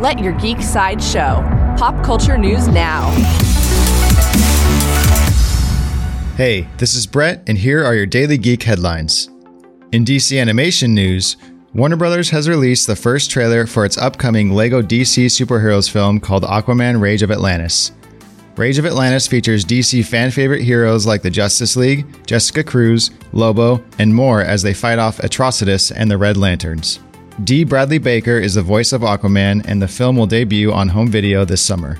Let your geek side show. Pop culture news now. Hey, this is Brett, and here are your daily geek headlines. In DC animation news, Warner Brothers has released the first trailer for its upcoming LEGO DC superheroes film called Aquaman Rage of Atlantis. Rage of Atlantis features DC fan favorite heroes like the Justice League, Jessica Cruz, Lobo, and more as they fight off Atrocitus and the Red Lanterns. D. Bradley Baker is the voice of Aquaman, and the film will debut on home video this summer.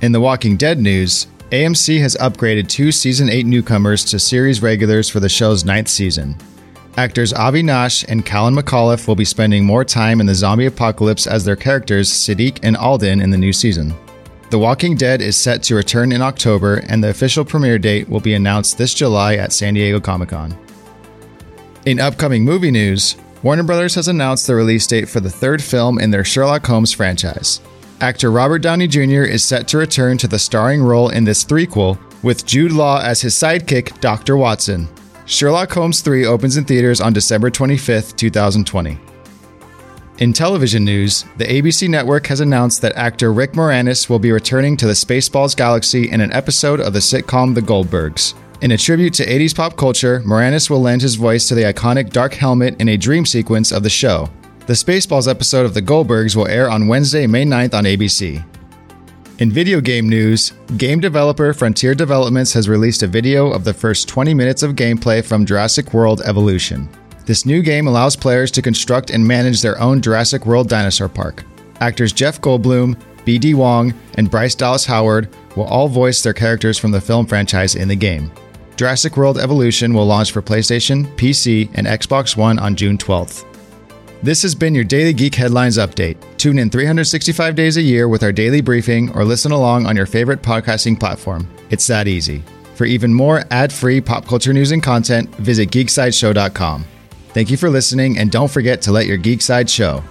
In The Walking Dead news, AMC has upgraded two season 8 newcomers to series regulars for the show's ninth season. Actors Avi Nash and Callan McAuliffe will be spending more time in the zombie apocalypse as their characters Siddiq and Alden in the new season. The Walking Dead is set to return in October, and the official premiere date will be announced this July at San Diego Comic Con. In upcoming movie news, Warner Brothers has announced the release date for the third film in their Sherlock Holmes franchise. Actor Robert Downey Jr. is set to return to the starring role in this threequel, with Jude Law as his sidekick, Dr. Watson. Sherlock Holmes 3 opens in theaters on December 25, 2020. In television news, the ABC network has announced that actor Rick Moranis will be returning to the Spaceballs galaxy in an episode of the sitcom The Goldbergs. In a tribute to 80s pop culture, Moranis will lend his voice to the iconic dark helmet in a dream sequence of the show. The Spaceballs episode of The Goldbergs will air on Wednesday, May 9th on ABC. In video game news, game developer Frontier Developments has released a video of the first 20 minutes of gameplay from Jurassic World Evolution. This new game allows players to construct and manage their own Jurassic World dinosaur park. Actors Jeff Goldblum, B.D. Wong, and Bryce Dallas Howard will all voice their characters from the film franchise in the game. Jurassic World Evolution will launch for PlayStation, PC, and Xbox One on June 12th. This has been your Daily Geek Headlines Update. Tune in 365 days a year with our daily briefing or listen along on your favorite podcasting platform. It's that easy. For even more ad free pop culture news and content, visit geeksideshow.com. Thank you for listening, and don't forget to let your geek side show.